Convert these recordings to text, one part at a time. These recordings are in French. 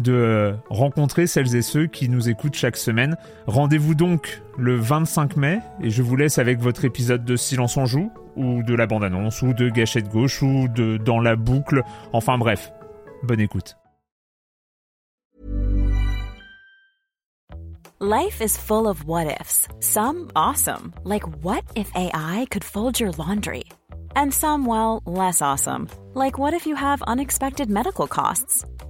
de rencontrer celles et ceux qui nous écoutent chaque semaine. Rendez-vous donc le 25 mai et je vous laisse avec votre épisode de Silence en joue ou de la bande-annonce ou de Gâchette gauche ou de Dans la boucle. Enfin bref, bonne écoute. Life is full of what ifs. Some awesome, like what if AI could fold your laundry? And some well, less awesome, like what if you have unexpected medical costs?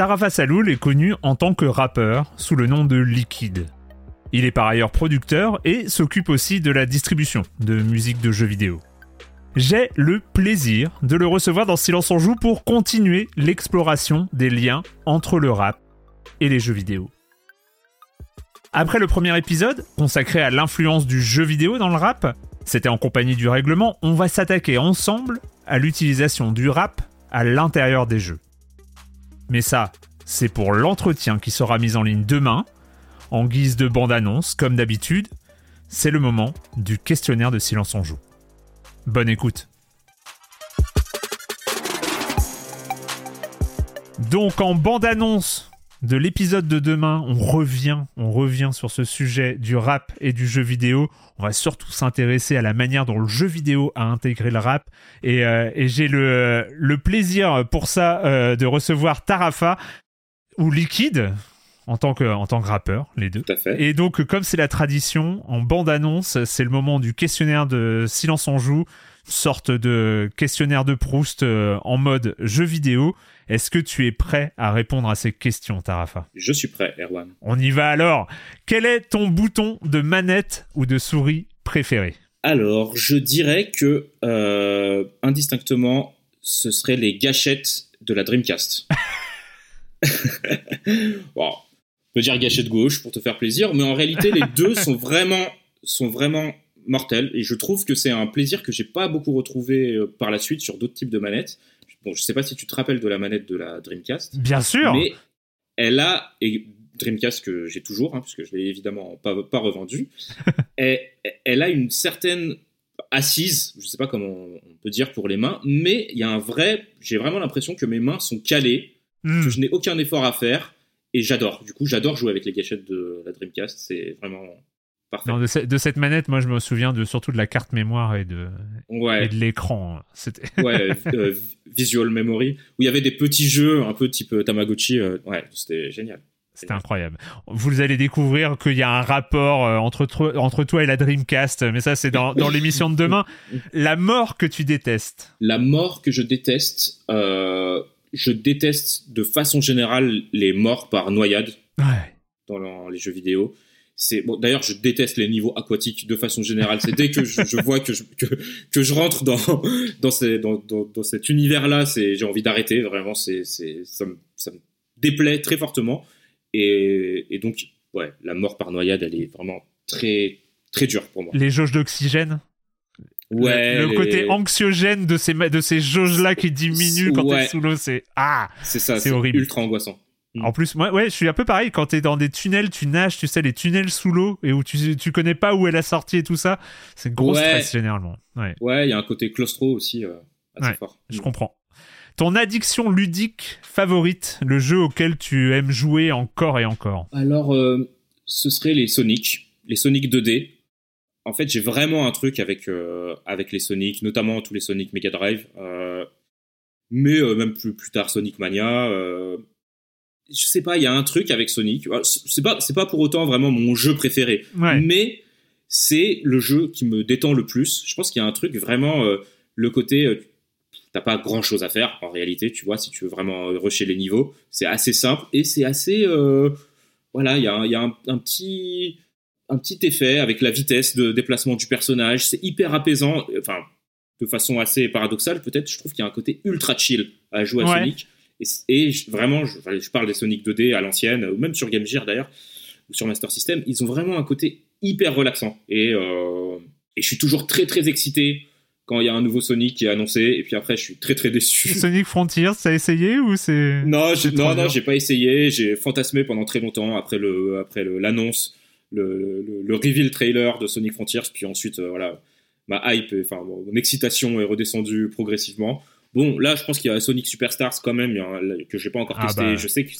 Tarafa Saloul est connu en tant que rappeur sous le nom de Liquid. Il est par ailleurs producteur et s'occupe aussi de la distribution de musique de jeux vidéo. J'ai le plaisir de le recevoir dans Silence en Joue pour continuer l'exploration des liens entre le rap et les jeux vidéo. Après le premier épisode, consacré à l'influence du jeu vidéo dans le rap, c'était en compagnie du règlement, on va s'attaquer ensemble à l'utilisation du rap à l'intérieur des jeux. Mais ça, c'est pour l'entretien qui sera mis en ligne demain, en guise de bande-annonce, comme d'habitude. C'est le moment du questionnaire de silence en joue. Bonne écoute. Donc en bande-annonce de l'épisode de demain, on revient, on revient sur ce sujet du rap et du jeu vidéo. On va surtout s'intéresser à la manière dont le jeu vidéo a intégré le rap. Et, euh, j'ai le, le, plaisir pour ça euh, de recevoir Tarafa ou Liquid. En tant, que, en tant que rappeur, les deux. Tout à fait. Et donc, comme c'est la tradition, en bande-annonce, c'est le moment du questionnaire de Silence en Joue, sorte de questionnaire de Proust euh, en mode jeu vidéo. Est-ce que tu es prêt à répondre à ces questions, Tarafa? Je suis prêt, Erwan. On y va alors. Quel est ton bouton de manette ou de souris préféré? Alors, je dirais que euh, indistinctement, ce serait les gâchettes de la Dreamcast. on peut dire gâchette gauche pour te faire plaisir, mais en réalité, les deux sont vraiment, sont vraiment mortels. Et je trouve que c'est un plaisir que j'ai pas beaucoup retrouvé euh, par la suite sur d'autres types de manettes. Bon, je sais pas si tu te rappelles de la manette de la Dreamcast. Bien sûr. Mais elle a, et Dreamcast que j'ai toujours, hein, puisque je l'ai évidemment pas, pas revendu, elle, a une certaine assise, je sais pas comment on peut dire pour les mains, mais il y a un vrai, j'ai vraiment l'impression que mes mains sont calées, hmm. que je n'ai aucun effort à faire, et j'adore. Du coup, j'adore jouer avec les gâchettes de la Dreamcast, c'est vraiment de, cette manette, moi je me souviens de, surtout de la carte mémoire et de, de l'écran. C'était... ouais, euh, Visual Memory, où il y avait des petits jeux un peu type euh, Tamagotchi. Euh, ouais, c'était génial. C'était incroyable. Vous allez découvrir qu'il y a un rapport entre, entre toi et la Dreamcast, mais ça c'est dans, dans l'émission de demain. La mort que tu détestes. La mort que je déteste, je déteste de façon générale les morts par noyade ouais. dans les jeux vidéo. C'est bon d'ailleurs je déteste les niveaux aquatiques de façon générale. C'est dès que je, vois que je, que, je rentre dans dans, ces, dans, dans, cet univers là c'est j'ai envie d'arrêter. Vraiment c'est ça me, ça me déplaît très fortement. Et, et donc ouais la mort par noyade elle est vraiment très très dure pour moi. Les jauges d'oxygène? Ouais, le, côté anxiogène de ces de ces jauges là qui diminuent quand t'es sous l'eau, c'est ah, c'est ça, c'est horrible, ultra angoissant. Mm. En plus, moi, ouais, je suis un peu pareil. Quand t'es dans des tunnels, tu nages, tu sais, les tunnels sous l'eau et où tu, tu connais pas où est la sortie et tout ça. C'est gros stress généralement. Ouais, il y a un côté claustro aussi euh, assez fort. Je comprends. Ton addiction ludique favorite, le jeu auquel tu aimes jouer encore et encore? Alors, euh, ce serait les Sonic, les Sonic 2D. En fait, j'ai vraiment un truc avec, euh, avec les Sonic, notamment tous les Sonic Mega Drive, euh, mais euh, même plus, plus tard Sonic Mania. je sais pas, il y a un truc avec Sonic. C'est pas, c'est pas pour autant vraiment mon jeu préféré, Ouais. mais c'est le jeu qui me détend le plus. Je pense qu'il y a un truc vraiment, le côté, t'as pas grand chose à faire en réalité, tu vois, si tu veux vraiment rusher les niveaux. C'est assez simple et c'est assez, voilà, il y a, y a un, un petit, un petit effet avec la vitesse de déplacement du personnage. C'est hyper apaisant, enfin, de façon assez paradoxale peut-être. Je trouve qu'il y a un côté ultra chill à jouer à Ouais. Sonic. Et, et je- vraiment, je, parle des Sonic 2D à l'ancienne, ou même sur Game Gear d'ailleurs, ou sur Master System, ils ont vraiment un côté hyper relaxant. Et, euh, et je suis toujours très très excité quand il y a un nouveau Sonic qui est annoncé, et puis après je suis très très déçu. Sonic Frontiers, t'as essayé ou c'est Non, non, non, j'ai pas essayé. J'ai fantasmé pendant très longtemps après le, après le- l'annonce, le, le, le reveal trailer de Sonic Frontiers, puis ensuite, euh, voilà, ma hype, enfin, mon excitation est redescendue progressivement. Bon, là, je pense qu'il y a Sonic Superstars quand même, un- que j'ai pas encore Ah testé. bah. Je sais que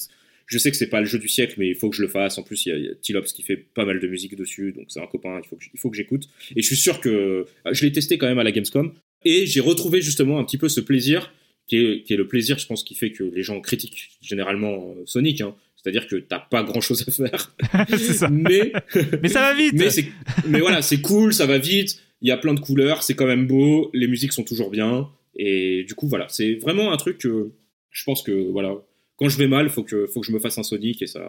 je sais que c'est pas le jeu du siècle, mais il faut que je le fasse. En plus, il y a, il y a Tilops qui fait pas mal de musique dessus, donc c'est un copain. Il faut que, il faut que j'écoute. Et je suis sûr que je l'ai testé quand même à la Gamescom, et j'ai retrouvé justement un petit peu ce plaisir qui est, qui est le plaisir, je pense, qui fait que les gens critiquent généralement euh, Sonic. hein. C'est-à-dire que t'as pas grand-chose à faire, c'est ça. mais Mais ça va vite. mais voilà, c'est cool, ça va vite. Il y a plein de couleurs, c'est quand même beau. Les musiques sont toujours bien, et du coup voilà, c'est vraiment un truc que je pense que voilà, quand je vais mal, faut que faut que je me fasse un Sonic et ça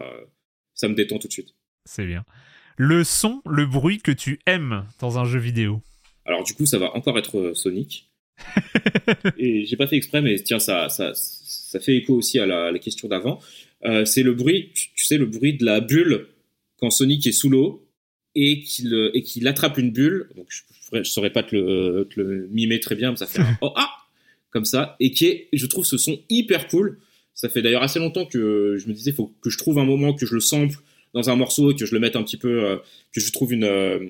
ça me détend tout de suite. C'est bien. Le son, le bruit que tu aimes dans un jeu vidéo. Alors du coup, ça va encore être euh, Sonic. et j'ai pas fait exprès, mais tiens, ça, ça, ça fait écho aussi à la, la question d'avant. Euh, c'est le bruit, tu, sais, le bruit de la bulle quand Sonic est sous l'eau et qu'il euh, et qu'il attrape une bulle. Donc je, je saurais pas te le, te le mimer très bien, mais ça fait un oh ah comme ça et qui est, je trouve ce son hyper cool. Ça fait d'ailleurs assez longtemps que je me disais, faut que je trouve un moment que je le sample dans un morceau et que je le mette un petit peu, euh, que je trouve une euh,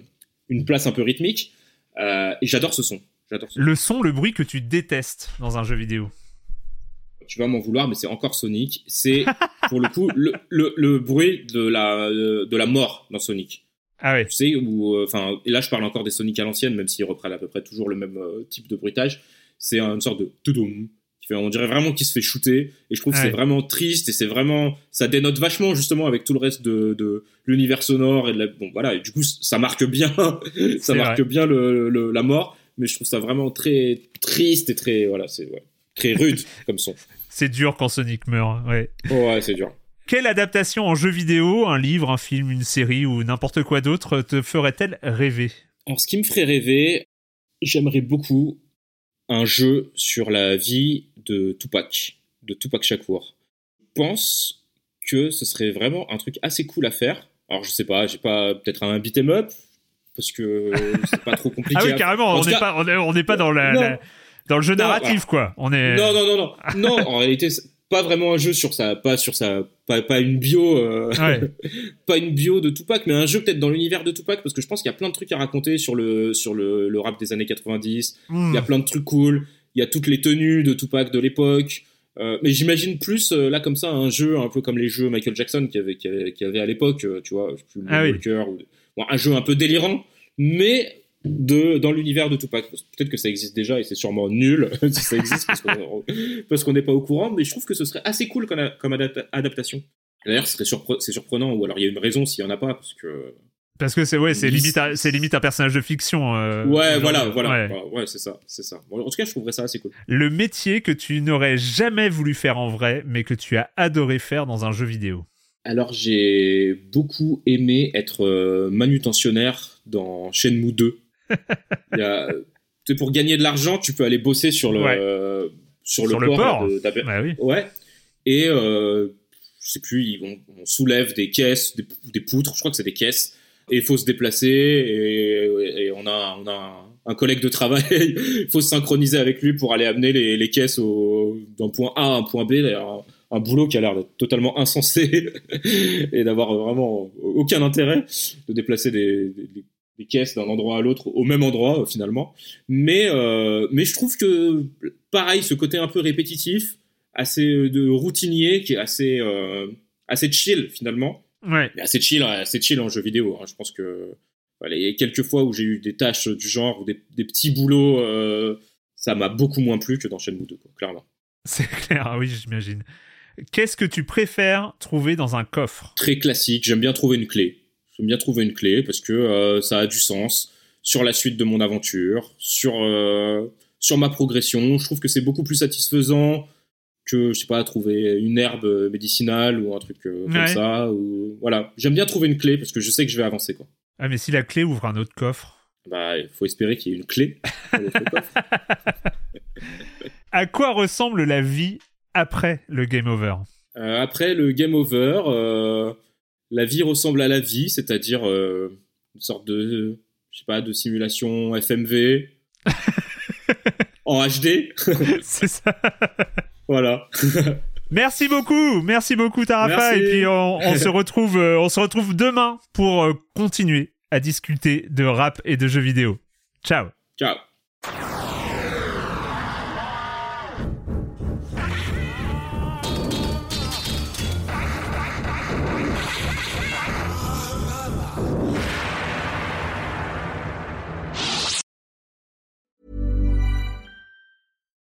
une place un peu rythmique. Et j'adore ce son. J'adore ce son. Le son, le bruit que tu détestes dans un jeu vidéo. Tu vas m'en vouloir, mais c'est encore Sonic. C'est pour le coup le, le, le bruit de la de la mort dans Sonic. Ah ouais. Tu sais où, euh, enfin, et là je parle encore des Sonic à l'ancienne, même s'ils reprennent à peu près toujours le même euh, type de bruitage. C'est une sorte de toudoum qui fait, on dirait vraiment qu'il se fait shooter. Et je trouve que Ouais. c'est vraiment triste et c'est vraiment, ça dénote vachement justement avec tout le reste de, de l'univers sonore et de la- bon voilà. Et du coup, ça marque bien, ça marque bien le, le- la mort. Mais je trouve ça vraiment très triste et très, voilà, c'est ouais, très rude comme son. C'est dur quand Sonic meurt. Ouais. Oh, ouais, c'est dur. Quelle adaptation en jeu vidéo, un livre, un film, une série ou n'importe quoi d'autre te ferait-elle rêver? Alors, ce qui me ferait rêver, j'aimerais beaucoup un jeu sur la vie de Tupac, de Tupac Shakur. Je pense que ce serait vraiment un truc assez cool à faire. Alors, je sais pas, j'ai pas peut-être un beat'em up parce que c'est pas trop compliqué. Ah oui, carrément, En on n'est pas, on est, on n'est pas dans la- dans le jeu Non, narratif, quoi. On est. Non, non, non, non, non. En réalité, pas vraiment un jeu sur sa, pas sur sa, pas, pas une bio, euh, Ouais. pas une bio de Tupac, mais un jeu peut-être dans l'univers de Tupac parce que je pense qu'il y a plein de trucs à raconter sur le, sur le, le rap des années 90. Hmm. Il y a plein de trucs cool. Il y a toutes les tenues de Tupac de l'époque. Euh, mais j'imagine plus euh, là comme ça un jeu un peu comme les jeux Michael Jackson qui avait qui avait, qui avait à l'époque, tu vois, plus, Ah oui. Ou bon, un jeu un peu délirant, mais de dans l'univers de Tupac. Peut-être que ça existe déjà et c'est sûrement nul si ça existe parce qu'on n'est pas au courant, mais je trouve que ce serait assez cool comme, comme adapta- adaptation. D'ailleurs, surpre- c'est surprenant ou alors il y a une raison s'il y en a pas parce que Parce que c'est ouais, c'est limite, à- c'est limite un personnage de fiction. euh, ouais, voilà, voilà, Ouais. voilà, ouais, c'est ça, c'est ça. Bon, en tout cas, je trouverais ça assez cool. Le métier que tu n'aurais jamais voulu faire en vrai, mais que tu as adoré faire dans un jeu vidéo. Alors j'ai beaucoup aimé être euh, manutentionnaire dans Shenmue 2. Il y a, tu sais, pour gagner de l'argent, tu peux aller bosser sur le Ouais. euh, sur, Sur le le port. port. de- d'Aber- Bah oui. Ouais. Et euh, je sais plus, ils- on, on soulève des caisses, des, des poutres, je crois que c'est des caisses. Et il faut se déplacer et, et on a, on a un, un collègue de travail. Il faut se synchroniser avec lui pour aller amener les, les caisses d'un point A à un point B. D'ailleurs, un, boulot qui a l'air totalement insensé et d'avoir vraiment aucun intérêt de déplacer des, des- des caisses d'un endroit à l'autre au même endroit euh, finalement. Mais euh, mais je trouve que pareil, ce côté un peu répétitif, assez euh, de routinier, qui est assez assez chill finalement. Ouais. Mais assez chill, assez chill en jeu vidéo. hein. Je pense que voilà, il y a quelques fois où j'ai eu des tâches du genre ou des, des petits boulots, euh, ça m'a beaucoup moins plu que dans Shenmue 2, quoi, clairement. C'est clair, oui, j'imagine. Qu'est-ce que tu préfères trouver dans un coffre? Très classique. J'aime bien trouver une clé. J'aime bien trouver une clé parce que euh, ça a du sens sur la suite de mon aventure, sur euh, sur ma progression. Je trouve que c'est beaucoup plus satisfaisant que je sais pas trouver une herbe médicinale ou un truc euh, comme Ouais. ça. Ou voilà. J'aime bien trouver une clé parce que je sais que je vais avancer quoi. Ah, mais si la clé ouvre un autre coffre. Bah, il faut espérer qu'il y ait une clé. À quoi ressemble la vie après le game over? Euh, après le game over, la vie ressemble à la vie, c'est-à-dire euh, une sorte de, je sais pas, de simulation FMV en HD. C'est ça. voilà. Merci beaucoup, merci beaucoup Tarafa. Merci. Et puis on, on se retrouve, euh, on se retrouve demain pour euh, continuer à discuter de rap et de jeux vidéo. Ciao. Ciao.